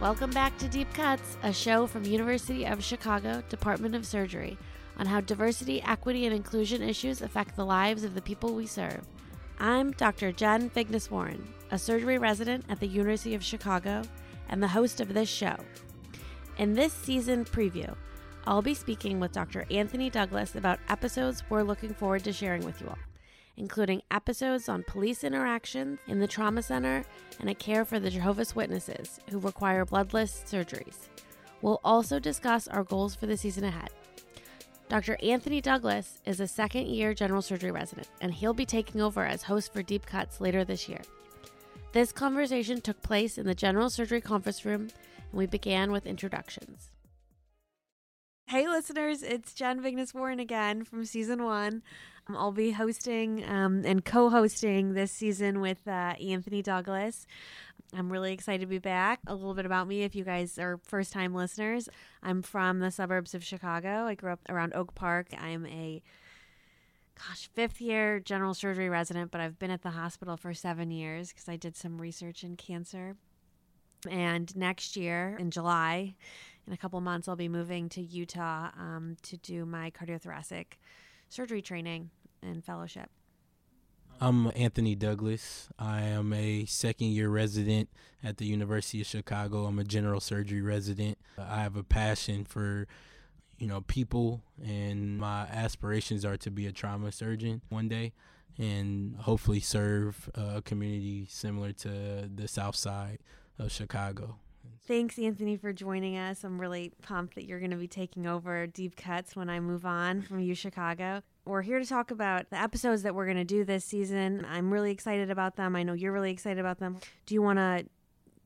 Welcome back to Deep Cuts, a show from University of Chicago Department of Surgery on how diversity, equity, and inclusion issues affect the lives of the people we serve. I'm Dr. Jen Vignes Warren, a surgery resident at the University of Chicago and the host of this show. In this season preview, I'll be speaking with Dr. Anthony Douglas about episodes we're looking forward to sharing with you all, including episodes on police interactions in the trauma center and a care for the Jehovah's Witnesses who require bloodless surgeries. We'll also discuss our goals for the season ahead. Dr. Anthony Douglas is a second year general surgery resident, and he'll be taking over as host for Deep Cuts later this year. This conversation took place in the general surgery conference room, and we began with introductions. Hey, listeners, it's Jen Vignes Warren again from season one. Um, I'll be hosting um, and co hosting this season with uh, Anthony Douglas. I'm really excited to be back. A little bit about me if you guys are first time listeners. I'm from the suburbs of Chicago. I grew up around Oak Park. I'm a gosh, fifth year general surgery resident, but I've been at the hospital for seven years because I did some research in cancer. And next year in July, in a couple months, I'll be moving to Utah um, to do my cardiothoracic surgery training and fellowship. I'm Anthony Douglas. I am a second year resident at the University of Chicago. I'm a general surgery resident. I have a passion for you know people and my aspirations are to be a trauma surgeon one day and hopefully serve a community similar to the south side of Chicago. Thanks, Anthony, for joining us. I'm really pumped that you're going to be taking over Deep Cuts when I move on from U Chicago. We're here to talk about the episodes that we're going to do this season. I'm really excited about them. I know you're really excited about them. Do you want to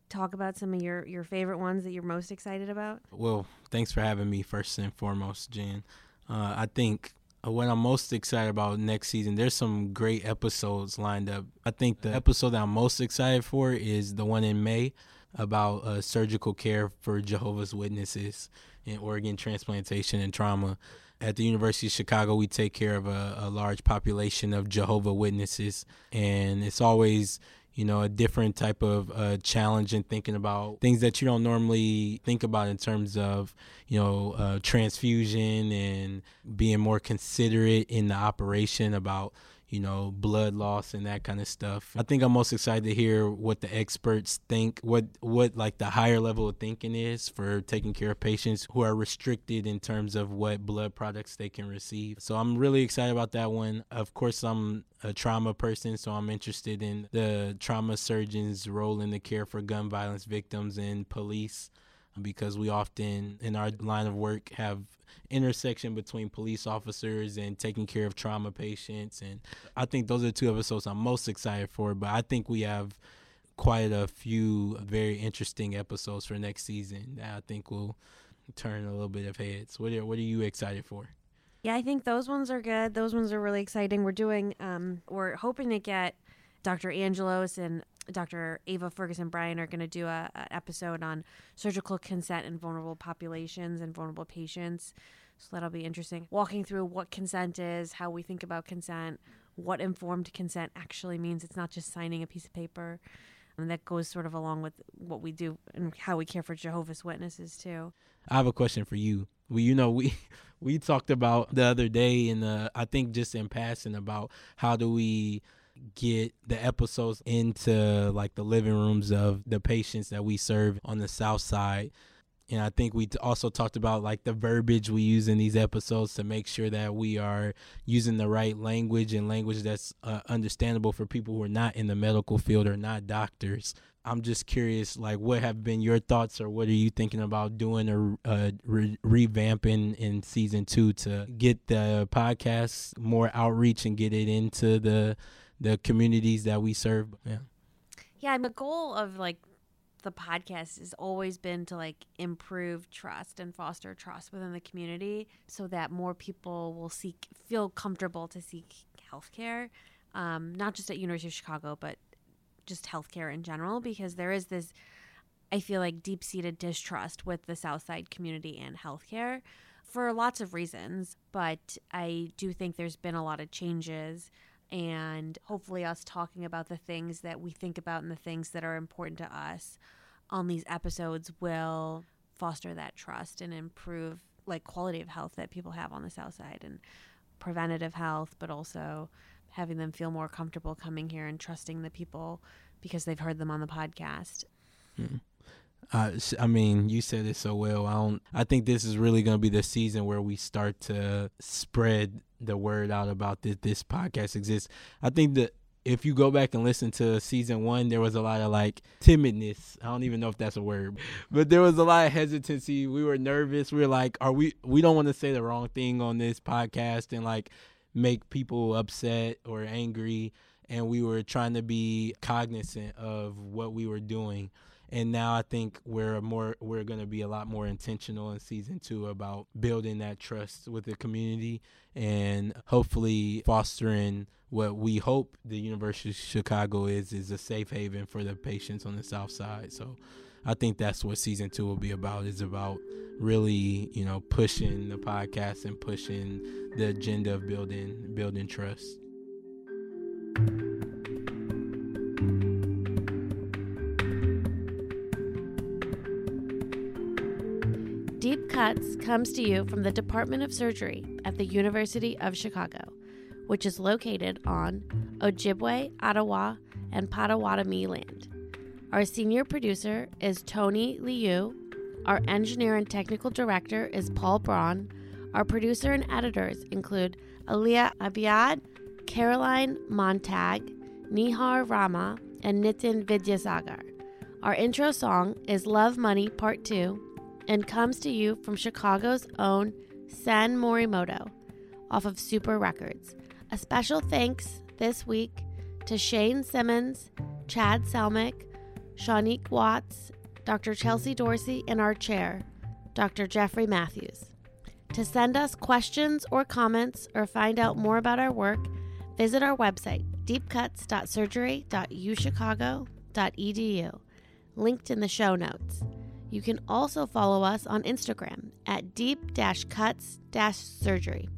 talk about some of your, your favorite ones that you're most excited about? Well, thanks for having me, first and foremost, Jen. Uh, I think what I'm most excited about next season, there's some great episodes lined up. I think the episode that I'm most excited for is the one in May about uh, surgical care for Jehovah's Witnesses in organ transplantation and trauma. At the University of Chicago, we take care of a, a large population of Jehovah Witnesses, and it's always you know, a different type of uh, challenge in thinking about things that you don't normally think about in terms of, you know, uh, transfusion and being more considerate in the operation about you know, blood loss and that kind of stuff. I think I'm most excited to hear what the experts think, what what like the higher level of thinking is for taking care of patients who are restricted in terms of what blood products they can receive. So I'm really excited about that one. Of course, I'm a trauma person, so I'm interested in the trauma surgeon's role in the care for gun violence victims and police because we often in our line of work have intersection between police officers and taking care of trauma patients and I think those are the two episodes I'm most excited for but I think we have quite a few very interesting episodes for next season that I think will turn a little bit of heads. What are what are you excited for? Yeah, I think those ones are good. Those ones are really exciting. We're doing um we're hoping to get Dr. Angelos and Dr. Ava Ferguson Bryan are going to do a, a, episode on surgical consent in vulnerable populations and vulnerable patients. So that'll be interesting. Walking through what consent is, how we think about consent, what informed consent actually means. It's not just signing a piece of paper. And that goes sort of along with what we do and how we care for Jehovah's Witnesses too. I have a question for you. We, you know, we we talked about the other day, and uh, I think just in passing about how do we get the episodes into like the living rooms of the patients that we serve on the south side and I think we also talked about like the verbiage we use in these episodes to make sure that we are using the right language and language that's uh, understandable for people who are not in the medical field or not doctors. I'm just curious, like, what have been your thoughts, or what are you thinking about doing or uh, re- revamping in season two to get the podcast more outreach and get it into the the communities that we serve. Yeah. Yeah, the goal of like the podcast has always been to like improve trust and foster trust within the community so that more people will seek feel comfortable to seek healthcare. Um, not just at University of Chicago, but just healthcare in general, because there is this I feel like deep seated distrust with the Southside community and healthcare for lots of reasons. But I do think there's been a lot of changes and hopefully us talking about the things that we think about and the things that are important to us on these episodes will foster that trust and improve like quality of health that people have on the south side and preventative health but also having them feel more comfortable coming here and trusting the people because they've heard them on the podcast mm. Uh, I mean, you said it so well. I don't. I think this is really going to be the season where we start to spread the word out about this. This podcast exists. I think that if you go back and listen to season one, there was a lot of like timidness. I don't even know if that's a word, but there was a lot of hesitancy. We were nervous. We were like, are we, we don't want to say the wrong thing on this podcast and like make people upset or angry. And we were trying to be cognizant of what we were doing and now I think we're more we're going to be a lot more intentional in season 2 about building that trust with the community and hopefully fostering what we hope the University of Chicago is is a safe haven for the patients on the south side. So I think that's what season 2 will be about is about really, you know, pushing the podcast and pushing the agenda of building building trust. Cuts comes to you from the Department of Surgery at the University of Chicago, which is located on Ojibwe, Ottawa, and Potawatomi land. Our senior producer is Tony Liu. Our engineer and technical director is Paul Braun. Our producer and editors include Aliyah Abiad, Caroline Montag, Nihar Rama, and Nitin Vidyasagar. Our intro song is Love Money Part 2 and comes to you from Chicago's own San Morimoto off of Super Records. A special thanks this week to Shane Simmons, Chad Selmick, Shanique Watts, Dr. Chelsea Dorsey, and our chair, Dr. Jeffrey Matthews. To send us questions or comments or find out more about our work, visit our website, deepcuts.surgery.uchicago.edu, linked in the show notes. You can also follow us on Instagram at deep cuts surgery.